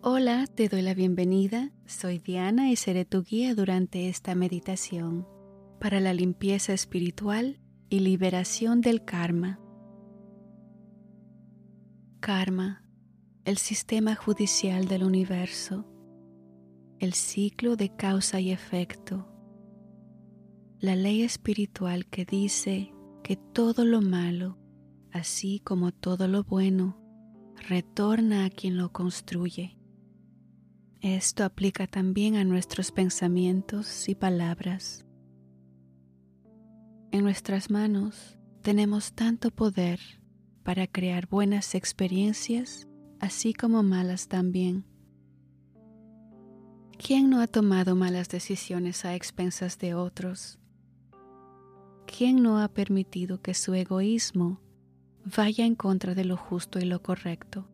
Hola, te doy la bienvenida. Soy Diana y seré tu guía durante esta meditación para la limpieza espiritual y liberación del karma. Karma, el sistema judicial del universo, el ciclo de causa y efecto, la ley espiritual que dice que todo lo malo, así como todo lo bueno, retorna a quien lo construye. Esto aplica también a nuestros pensamientos y palabras. En nuestras manos tenemos tanto poder para crear buenas experiencias, así como malas también. ¿Quién no ha tomado malas decisiones a expensas de otros? ¿Quién no ha permitido que su egoísmo vaya en contra de lo justo y lo correcto?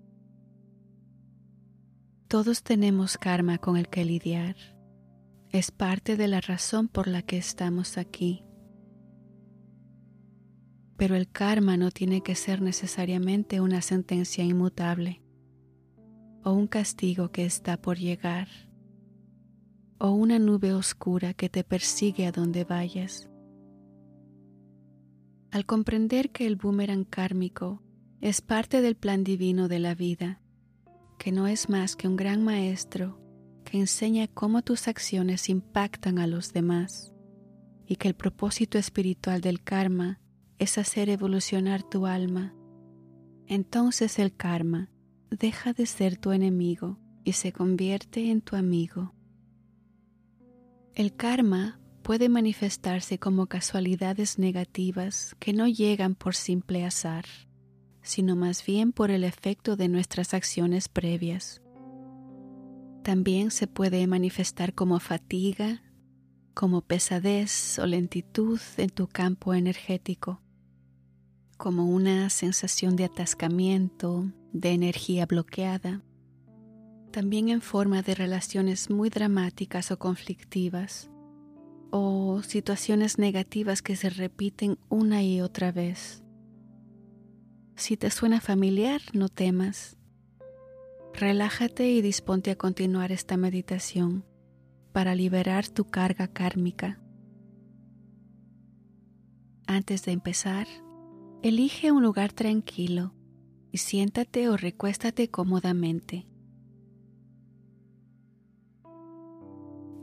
Todos tenemos karma con el que lidiar. Es parte de la razón por la que estamos aquí. Pero el karma no tiene que ser necesariamente una sentencia inmutable o un castigo que está por llegar o una nube oscura que te persigue a donde vayas. Al comprender que el boomerang kármico es parte del plan divino de la vida, que no es más que un gran maestro que enseña cómo tus acciones impactan a los demás y que el propósito espiritual del karma es hacer evolucionar tu alma, entonces el karma deja de ser tu enemigo y se convierte en tu amigo. El karma puede manifestarse como casualidades negativas que no llegan por simple azar sino más bien por el efecto de nuestras acciones previas. También se puede manifestar como fatiga, como pesadez o lentitud en tu campo energético, como una sensación de atascamiento, de energía bloqueada, también en forma de relaciones muy dramáticas o conflictivas, o situaciones negativas que se repiten una y otra vez si te suena familiar, no temas. Relájate y disponte a continuar esta meditación para liberar tu carga kármica. Antes de empezar, elige un lugar tranquilo y siéntate o recuéstate cómodamente.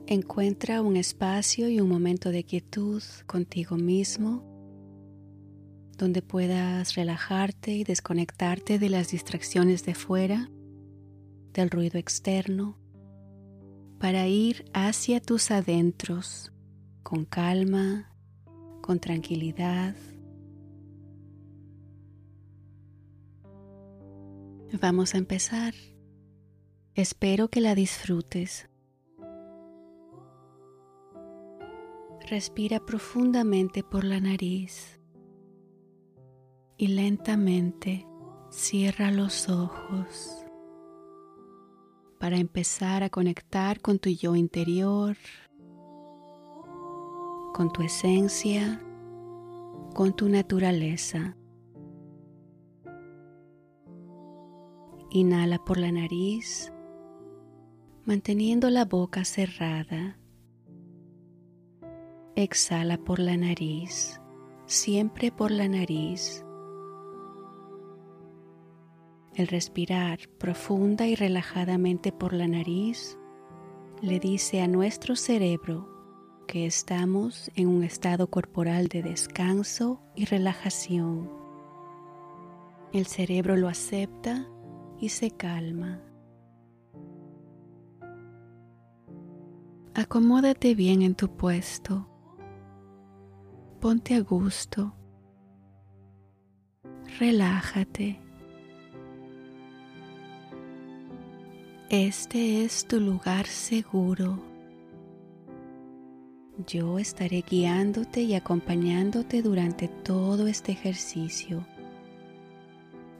Encuentra un espacio y un momento de quietud contigo mismo donde puedas relajarte y desconectarte de las distracciones de fuera, del ruido externo, para ir hacia tus adentros con calma, con tranquilidad. Vamos a empezar. Espero que la disfrutes. Respira profundamente por la nariz y lentamente cierra los ojos para empezar a conectar con tu yo interior, con tu esencia, con tu naturaleza. Inhala por la nariz, manteniendo la boca cerrada. Exhala por la nariz, siempre por la nariz el respirar profunda y relajadamente por la nariz le dice a nuestro cerebro que estamos en un estado corporal de descanso y relajación. El cerebro lo acepta y se calma. Acomódate bien en tu puesto. Ponte a gusto. Relájate. Este es tu lugar seguro. Yo estaré guiándote y acompañándote durante todo este ejercicio.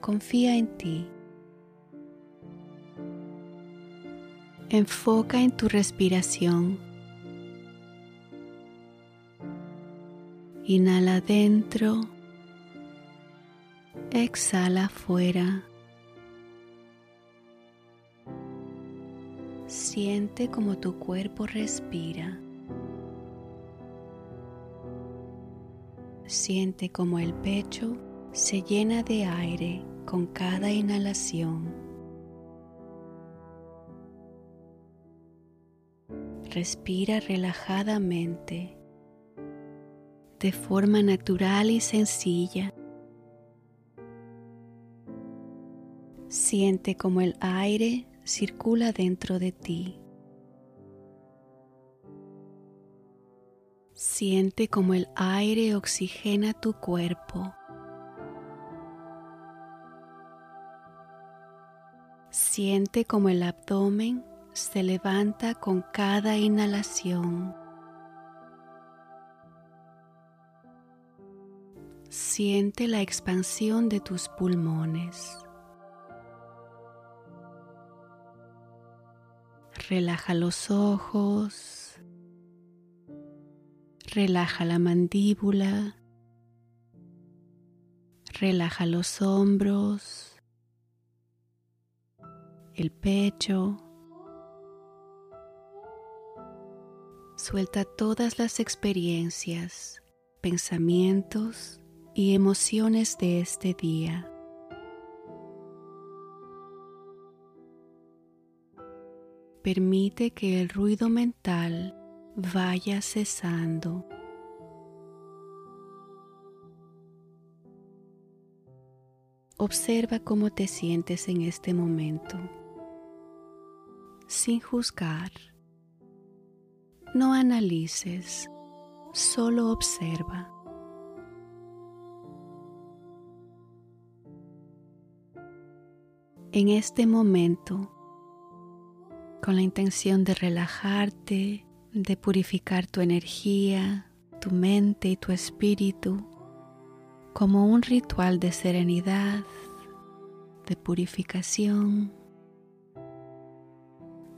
Confía en ti. Enfoca en tu respiración. Inhala dentro. Exhala afuera. Siente como tu cuerpo respira. Siente como el pecho se llena de aire con cada inhalación. Respira relajadamente, de forma natural y sencilla. Siente como el aire circula dentro de ti. Siente como el aire oxigena tu cuerpo. Siente como el abdomen se levanta con cada inhalación. Siente la expansión de tus pulmones. Relaja los ojos. Relaja la mandíbula. Relaja los hombros. El pecho. Suelta todas las experiencias, pensamientos y emociones de este día. Permite que el ruido mental vaya cesando. Observa cómo te sientes en este momento, sin juzgar. No analices, solo observa. En este momento, con la intención de relajarte, de purificar tu energía, tu mente y tu espíritu como un ritual de serenidad, de purificación.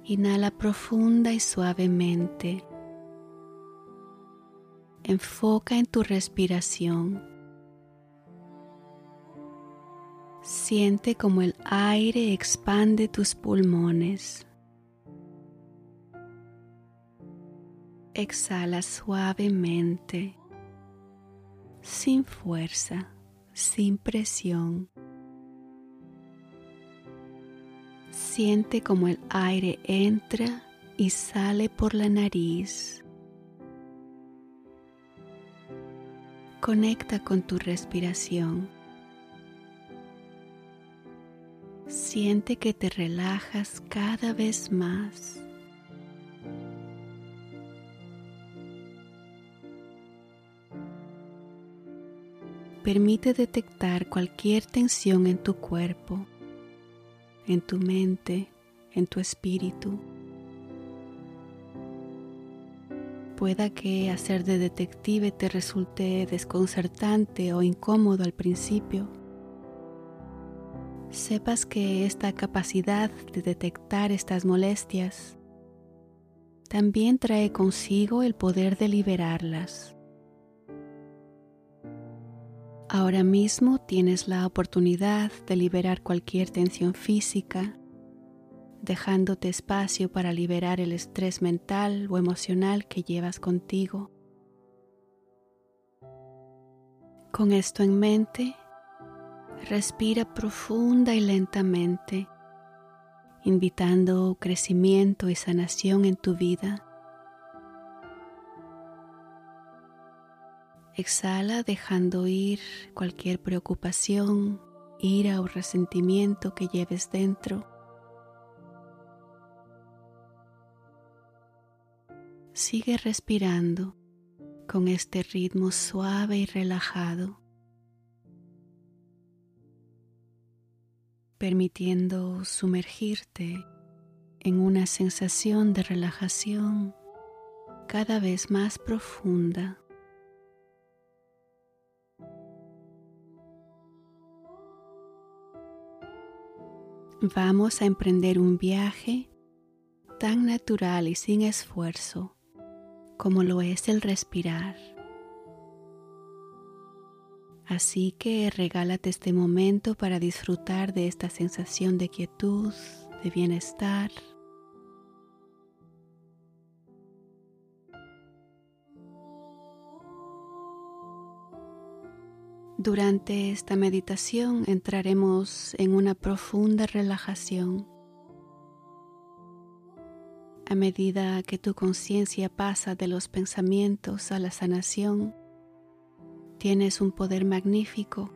Inhala profunda y suavemente. Enfoca en tu respiración. Siente como el aire expande tus pulmones. Exhala suavemente, sin fuerza, sin presión. Siente como el aire entra y sale por la nariz. Conecta con tu respiración. Siente que te relajas cada vez más. Permite detectar cualquier tensión en tu cuerpo, en tu mente, en tu espíritu. Pueda que hacer de detective te resulte desconcertante o incómodo al principio. Sepas que esta capacidad de detectar estas molestias también trae consigo el poder de liberarlas. Ahora mismo tienes la oportunidad de liberar cualquier tensión física, dejándote espacio para liberar el estrés mental o emocional que llevas contigo. Con esto en mente, respira profunda y lentamente, invitando crecimiento y sanación en tu vida. Exhala dejando ir cualquier preocupación, ira o resentimiento que lleves dentro. Sigue respirando con este ritmo suave y relajado, permitiendo sumergirte en una sensación de relajación cada vez más profunda. Vamos a emprender un viaje tan natural y sin esfuerzo como lo es el respirar. Así que regálate este momento para disfrutar de esta sensación de quietud, de bienestar, Durante esta meditación entraremos en una profunda relajación. A medida que tu conciencia pasa de los pensamientos a la sanación, tienes un poder magnífico,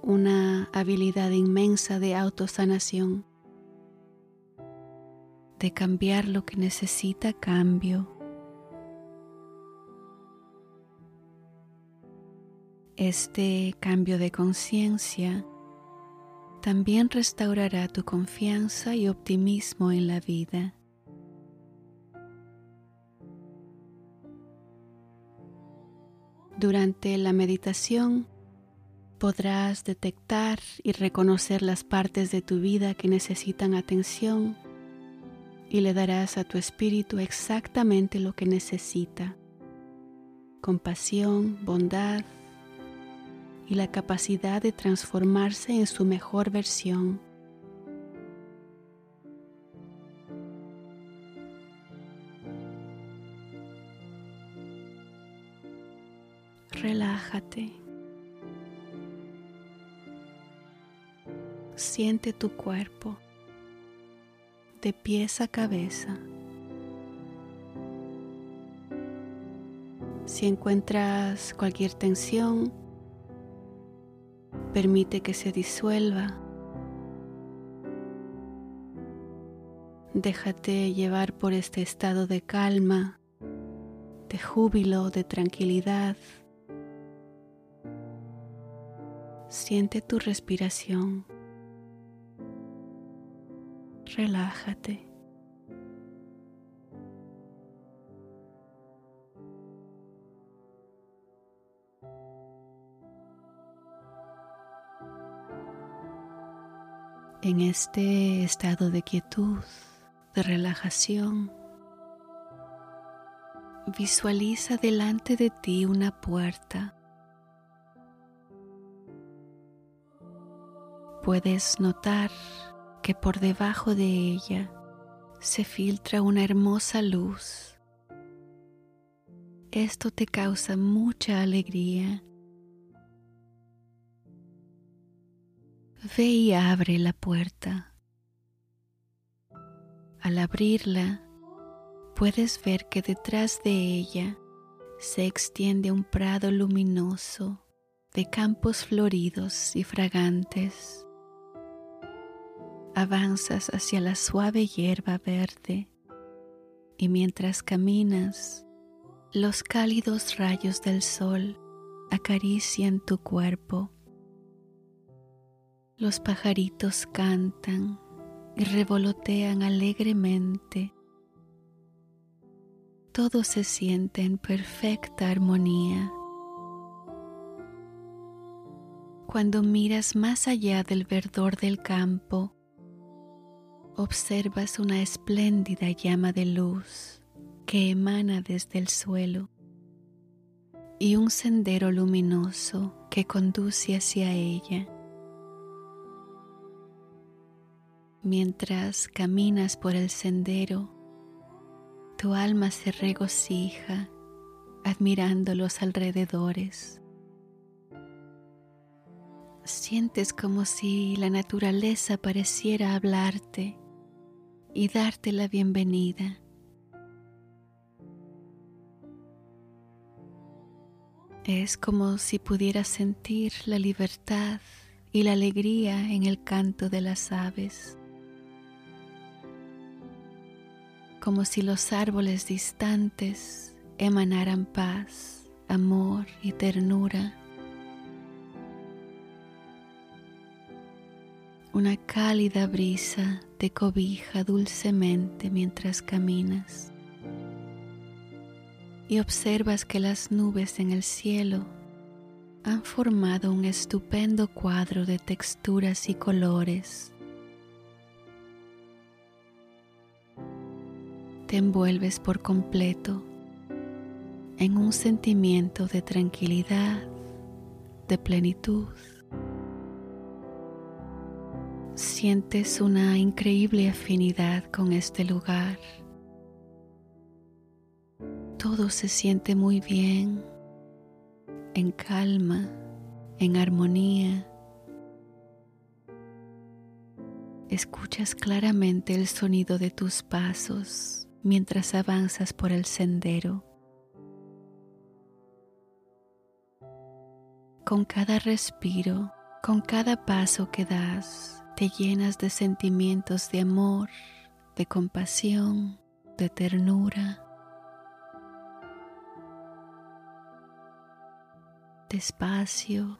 una habilidad inmensa de autosanación, de cambiar lo que necesita cambio. Este cambio de conciencia también restaurará tu confianza y optimismo en la vida. Durante la meditación podrás detectar y reconocer las partes de tu vida que necesitan atención y le darás a tu espíritu exactamente lo que necesita. Compasión, bondad y la capacidad de transformarse en su mejor versión. relájate. Siente tu cuerpo de pies a cabeza. Si encuentras cualquier tensión, permite que se disuelva. Déjate llevar por este estado de calma, de júbilo, de tranquilidad. Siente tu respiración. Relájate. En este estado de quietud, de relajación, visualiza delante de ti una puerta puedes notar que por debajo de ella se filtra una hermosa luz. Esto te causa mucha alegría. Ve y abre la puerta. Al abrirla, puedes ver que detrás de ella se extiende un prado luminoso de campos floridos y fragantes avanzas hacia la suave hierba verde y mientras caminas, los cálidos rayos del sol acarician tu cuerpo. Los pajaritos cantan y revolotean alegremente. Todo se siente en perfecta armonía. Cuando miras más allá del verdor del campo, observas una espléndida llama de luz que emana desde el suelo y un sendero luminoso que conduce hacia ella. Mientras caminas por el sendero, tu alma se regocija admirando los alrededores. Sientes como si la naturaleza pareciera hablarte y darte la bienvenida. Es como si pudieras sentir la libertad y la alegría en el canto de las aves, como si los árboles distantes emanaran paz, amor y ternura. Una cálida brisa te cobija dulcemente mientras caminas y observas que las nubes en el cielo han formado un estupendo cuadro de texturas y colores. Te envuelves por completo en un sentimiento de tranquilidad, de plenitud sientes una increíble afinidad con este lugar. Todo se siente muy bien, en calma, en armonía. Escuchas claramente el sonido de tus pasos mientras avanzas por el sendero. Con cada respiro, con cada paso que das, te llenas de sentimientos de amor, de compasión, de ternura. Despacio,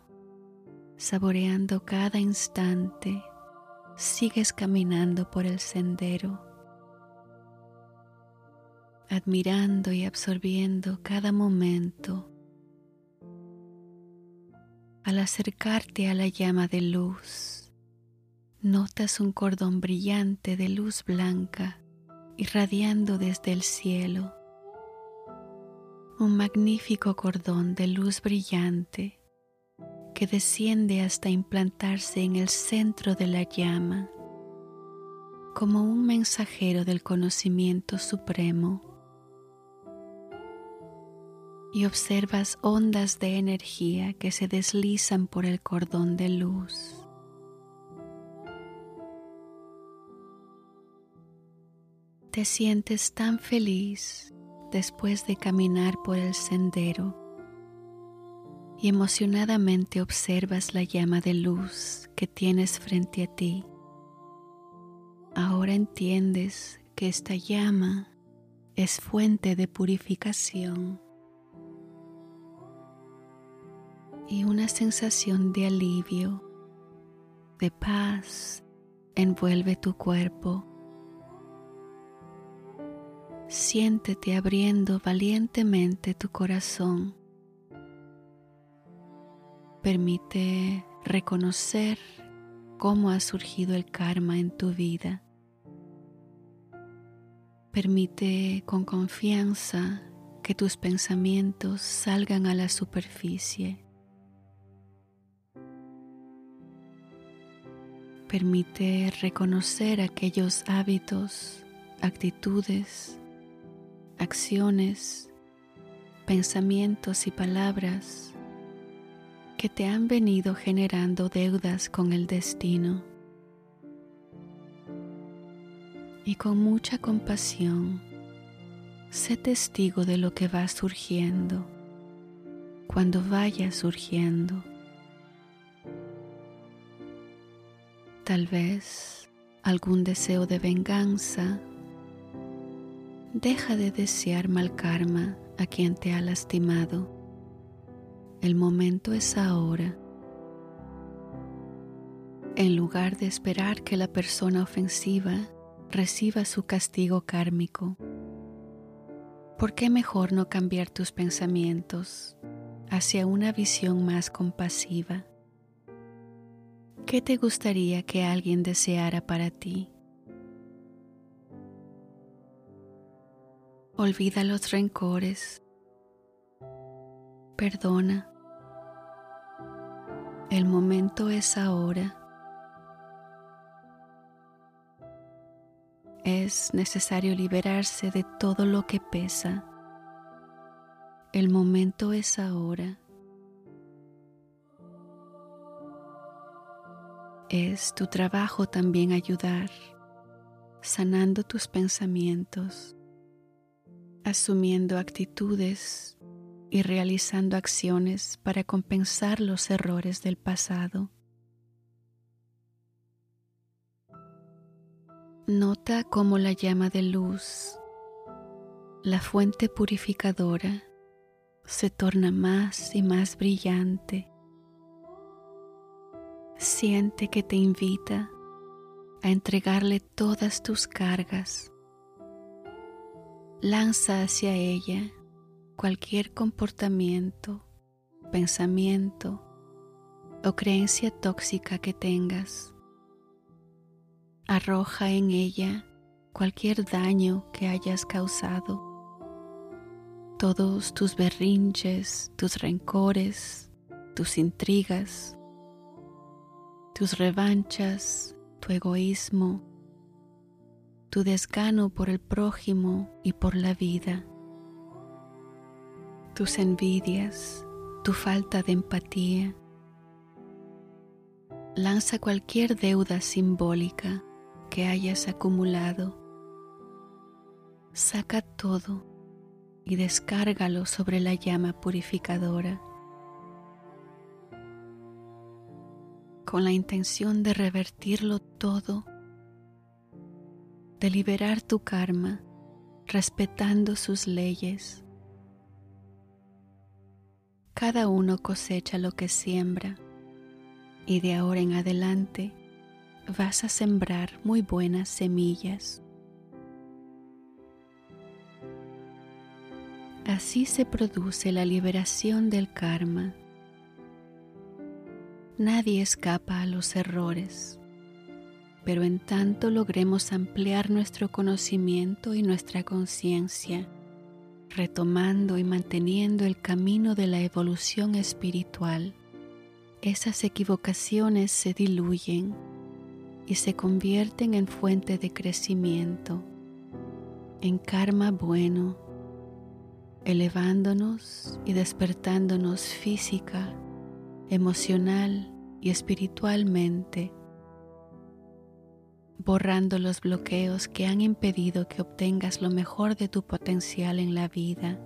saboreando cada instante, sigues caminando por el sendero, admirando y absorbiendo cada momento. Al acercarte a la llama de luz, notas un cordón brillante de luz blanca irradiando desde el cielo, un magnífico cordón de luz brillante que desciende hasta implantarse en el centro de la llama, como un mensajero del conocimiento supremo. Y observas ondas de energía que se deslizan por el cordón de luz. Te sientes tan feliz después de caminar por el sendero y emocionadamente observas la llama de luz que tienes frente a ti. Ahora entiendes que esta llama es fuente de purificación y una sensación de alivio, de paz envuelve tu cuerpo. Siéntete abriendo valientemente tu corazón Permite reconocer cómo ha surgido el karma en tu vida. Permite con confianza que tus pensamientos salgan a la superficie. Permite reconocer aquellos hábitos, actitudes, acciones, pensamientos y palabras que te han venido generando deudas con el destino. Y con mucha compasión, sé testigo de lo que va surgiendo, cuando vaya surgiendo. Tal vez algún deseo de venganza. Deja de desear mal karma a quien te ha lastimado el momento es ahora. En lugar de esperar que la persona ofensiva reciba su castigo kármico, ¿por qué mejor no cambiar tus pensamientos hacia una visión más compasiva? ¿Qué te gustaría que alguien deseara para ti? Olvida los rencores. Perdona. El momento es ahora. Es necesario liberarse de todo lo que pesa. El momento es ahora. Es tu trabajo también ayudar, sanando tus pensamientos, asumiendo actitudes y realizando acciones para compensar los errores del pasado. Nota cómo la llama de luz, la fuente purificadora, se torna más y más brillante. Siente que te invita a entregarle todas tus cargas. Lanza hacia ella cualquier comportamiento, pensamiento o creencia tóxica que tengas. Arroja en ella cualquier daño que hayas causado. Todos tus berrinches, tus rencores, tus intrigas, tus revanchas, tu egoísmo, tu desgano por el prójimo y por la vida tus envidias, tu falta de empatía, lanza cualquier deuda simbólica que hayas acumulado. Saca todo y descárgalo sobre la llama purificadora con la intención de revertirlo todo, de liberar tu karma respetando sus leyes. Cada uno cosecha lo que siembra y de ahora en adelante vas a sembrar muy buenas semillas. Así se produce la liberación del karma. Nadie escapa a los errores, pero en tanto logremos ampliar nuestro conocimiento y nuestra conciencia, retomando y manteniendo el camino de la evolución espiritual, esas equivocaciones se diluyen y se convierten en fuente de crecimiento, en karma bueno, elevándonos y despertándonos física, emocional y espiritualmente, borrando los bloqueos que han impedido que obtengas lo mejor de tu potencial en la vida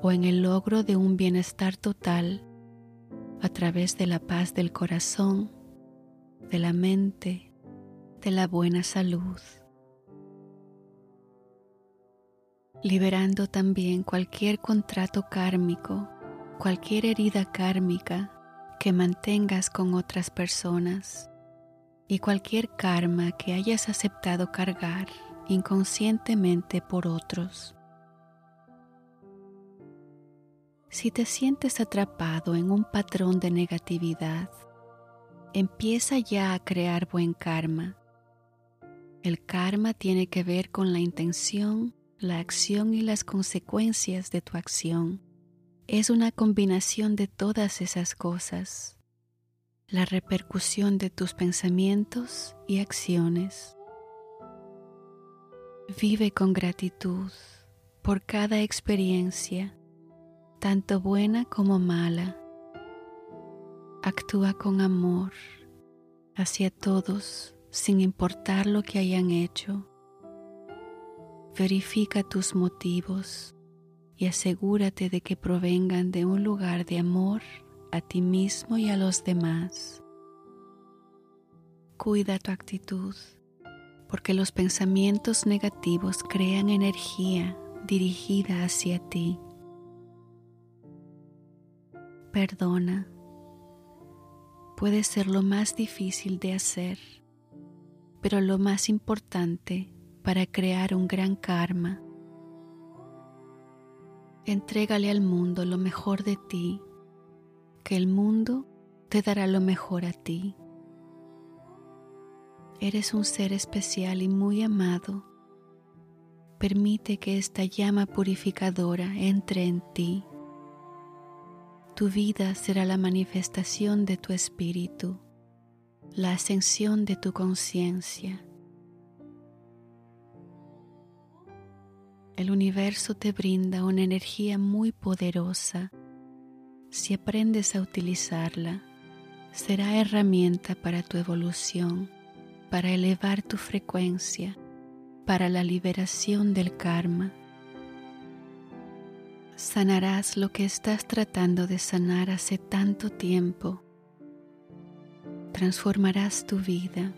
o en el logro de un bienestar total a través de la paz del corazón, de la mente, de la buena salud. Liberando también cualquier contrato kármico, cualquier herida kármica que mantengas con otras personas y cualquier karma que hayas aceptado cargar inconscientemente por otros. Si te sientes atrapado en un patrón de negatividad, empieza ya a crear buen karma. El karma tiene que ver con la intención, la acción y las consecuencias de tu acción. Es una combinación de todas esas cosas. La repercusión de tus pensamientos y acciones. Vive con gratitud por cada experiencia tanto buena como mala. Actúa con amor hacia todos sin importar lo que hayan hecho. Verifica tus motivos y asegúrate de que provengan de un lugar de amor a ti mismo y a los demás. Cuida tu actitud, porque los pensamientos negativos crean energía dirigida hacia ti Perdona. Puede ser lo más difícil de hacer, pero lo más importante para crear un gran karma. Entrégale al mundo lo mejor de ti, que el mundo te dará lo mejor a ti. Eres un ser especial y muy amado. Permite que esta llama purificadora entre en ti tu vida será la manifestación de tu espíritu, la ascensión de tu conciencia. El universo te brinda una energía muy poderosa. Si aprendes a utilizarla, será herramienta para tu evolución, para elevar tu frecuencia, para la liberación del karma sanarás lo que estás tratando de sanar hace tanto tiempo. Transformarás tu vida.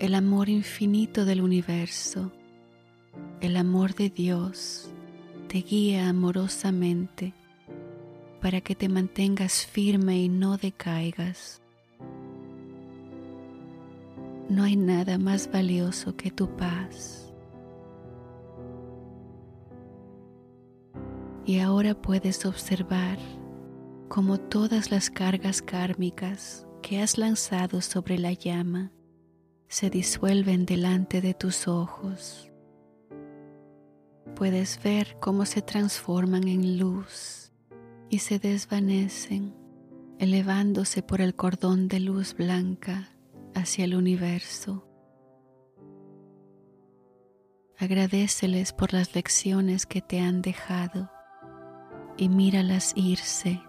El amor infinito del universo, el amor de Dios, te guía amorosamente para que te mantengas firme y no decaigas. No hay nada más valioso que tu paz. y ahora puedes observar cómo todas las cargas kármicas que has lanzado sobre la llama se disuelven delante de tus ojos puedes ver cómo se transforman en luz y se desvanecen, elevándose por el cordón de luz blanca hacia el universo. Agradeceles por las lecciones que te han dejado y míralas irse.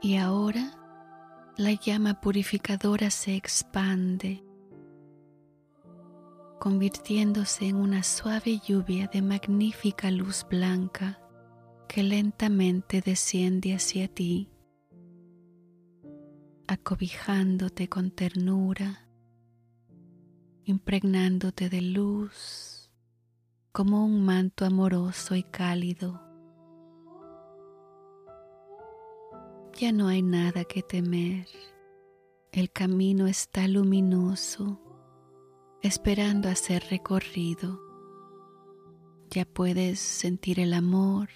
Y ahora la llama purificadora se expande, convirtiéndose en una suave lluvia de magnífica luz blanca que lentamente desciende hacia ti, acobijándote con ternura, impregnándote de luz como un manto amoroso y cálido. Ya no hay nada que temer. El camino está luminoso, esperando a ser recorrido. Ya puedes sentir el amor.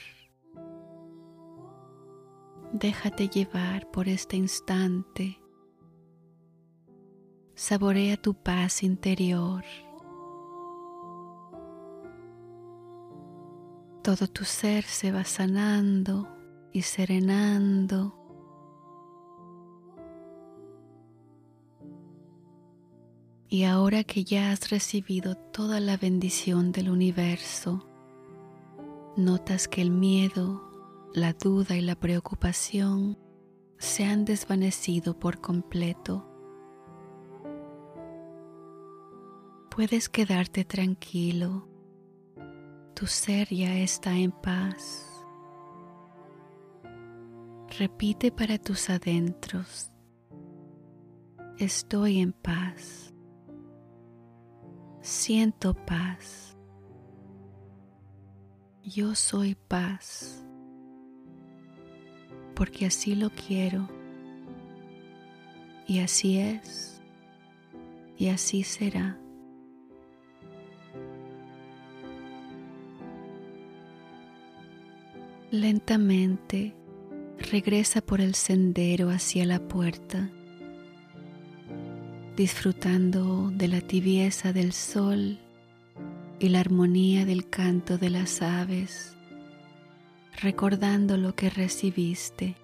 Déjate llevar por este instante. Saborea tu paz interior. Todo tu ser se va sanando y serenando Y ahora que ya has recibido toda la bendición del universo, notas que el miedo, la duda y la preocupación se han desvanecido por completo. Puedes quedarte tranquilo, tu ser ya está en paz. Repite para tus adentros, estoy en paz siento paz. Yo soy paz, porque así lo quiero, y así es, y así será. Lentamente regresa por el sendero hacia la puerta disfrutando de la tibieza del sol y la armonía del canto de las aves, recordando lo que recibiste.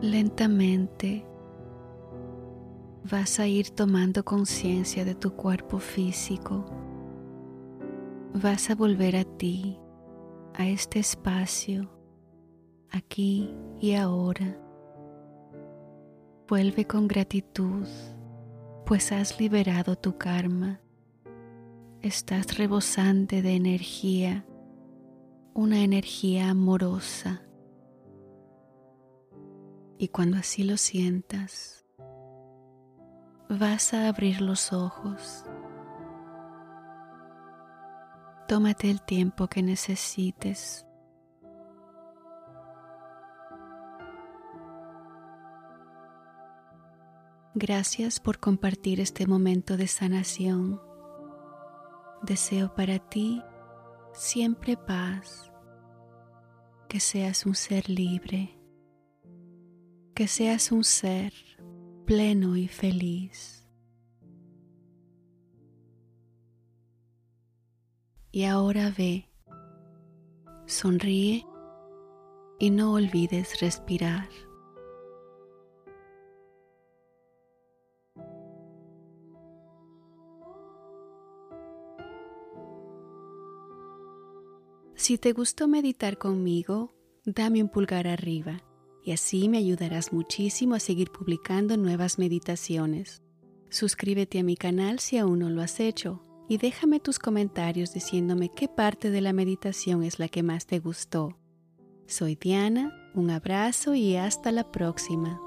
Lentamente vas a ir tomando conciencia de tu cuerpo físico. Vas a volver a ti, a este espacio aquí y ahora. Vuelve con gratitud, pues has liberado tu karma. Estás rebosante de energía, una energía amorosa. Y cuando así lo sientas, vas a abrir los ojos. Tómate el tiempo que necesites Gracias por compartir este momento de sanación. Deseo para ti siempre paz, que seas un ser libre, que seas un ser pleno y feliz. Y ahora ve, sonríe y no olvides respirar. Si te gustó meditar conmigo, dame un pulgar arriba y así me ayudarás muchísimo a seguir publicando nuevas meditaciones. Suscríbete a mi canal si aún no lo has hecho y déjame tus comentarios diciéndome qué parte de la meditación es la que más te gustó. Soy Diana, un abrazo y hasta la próxima.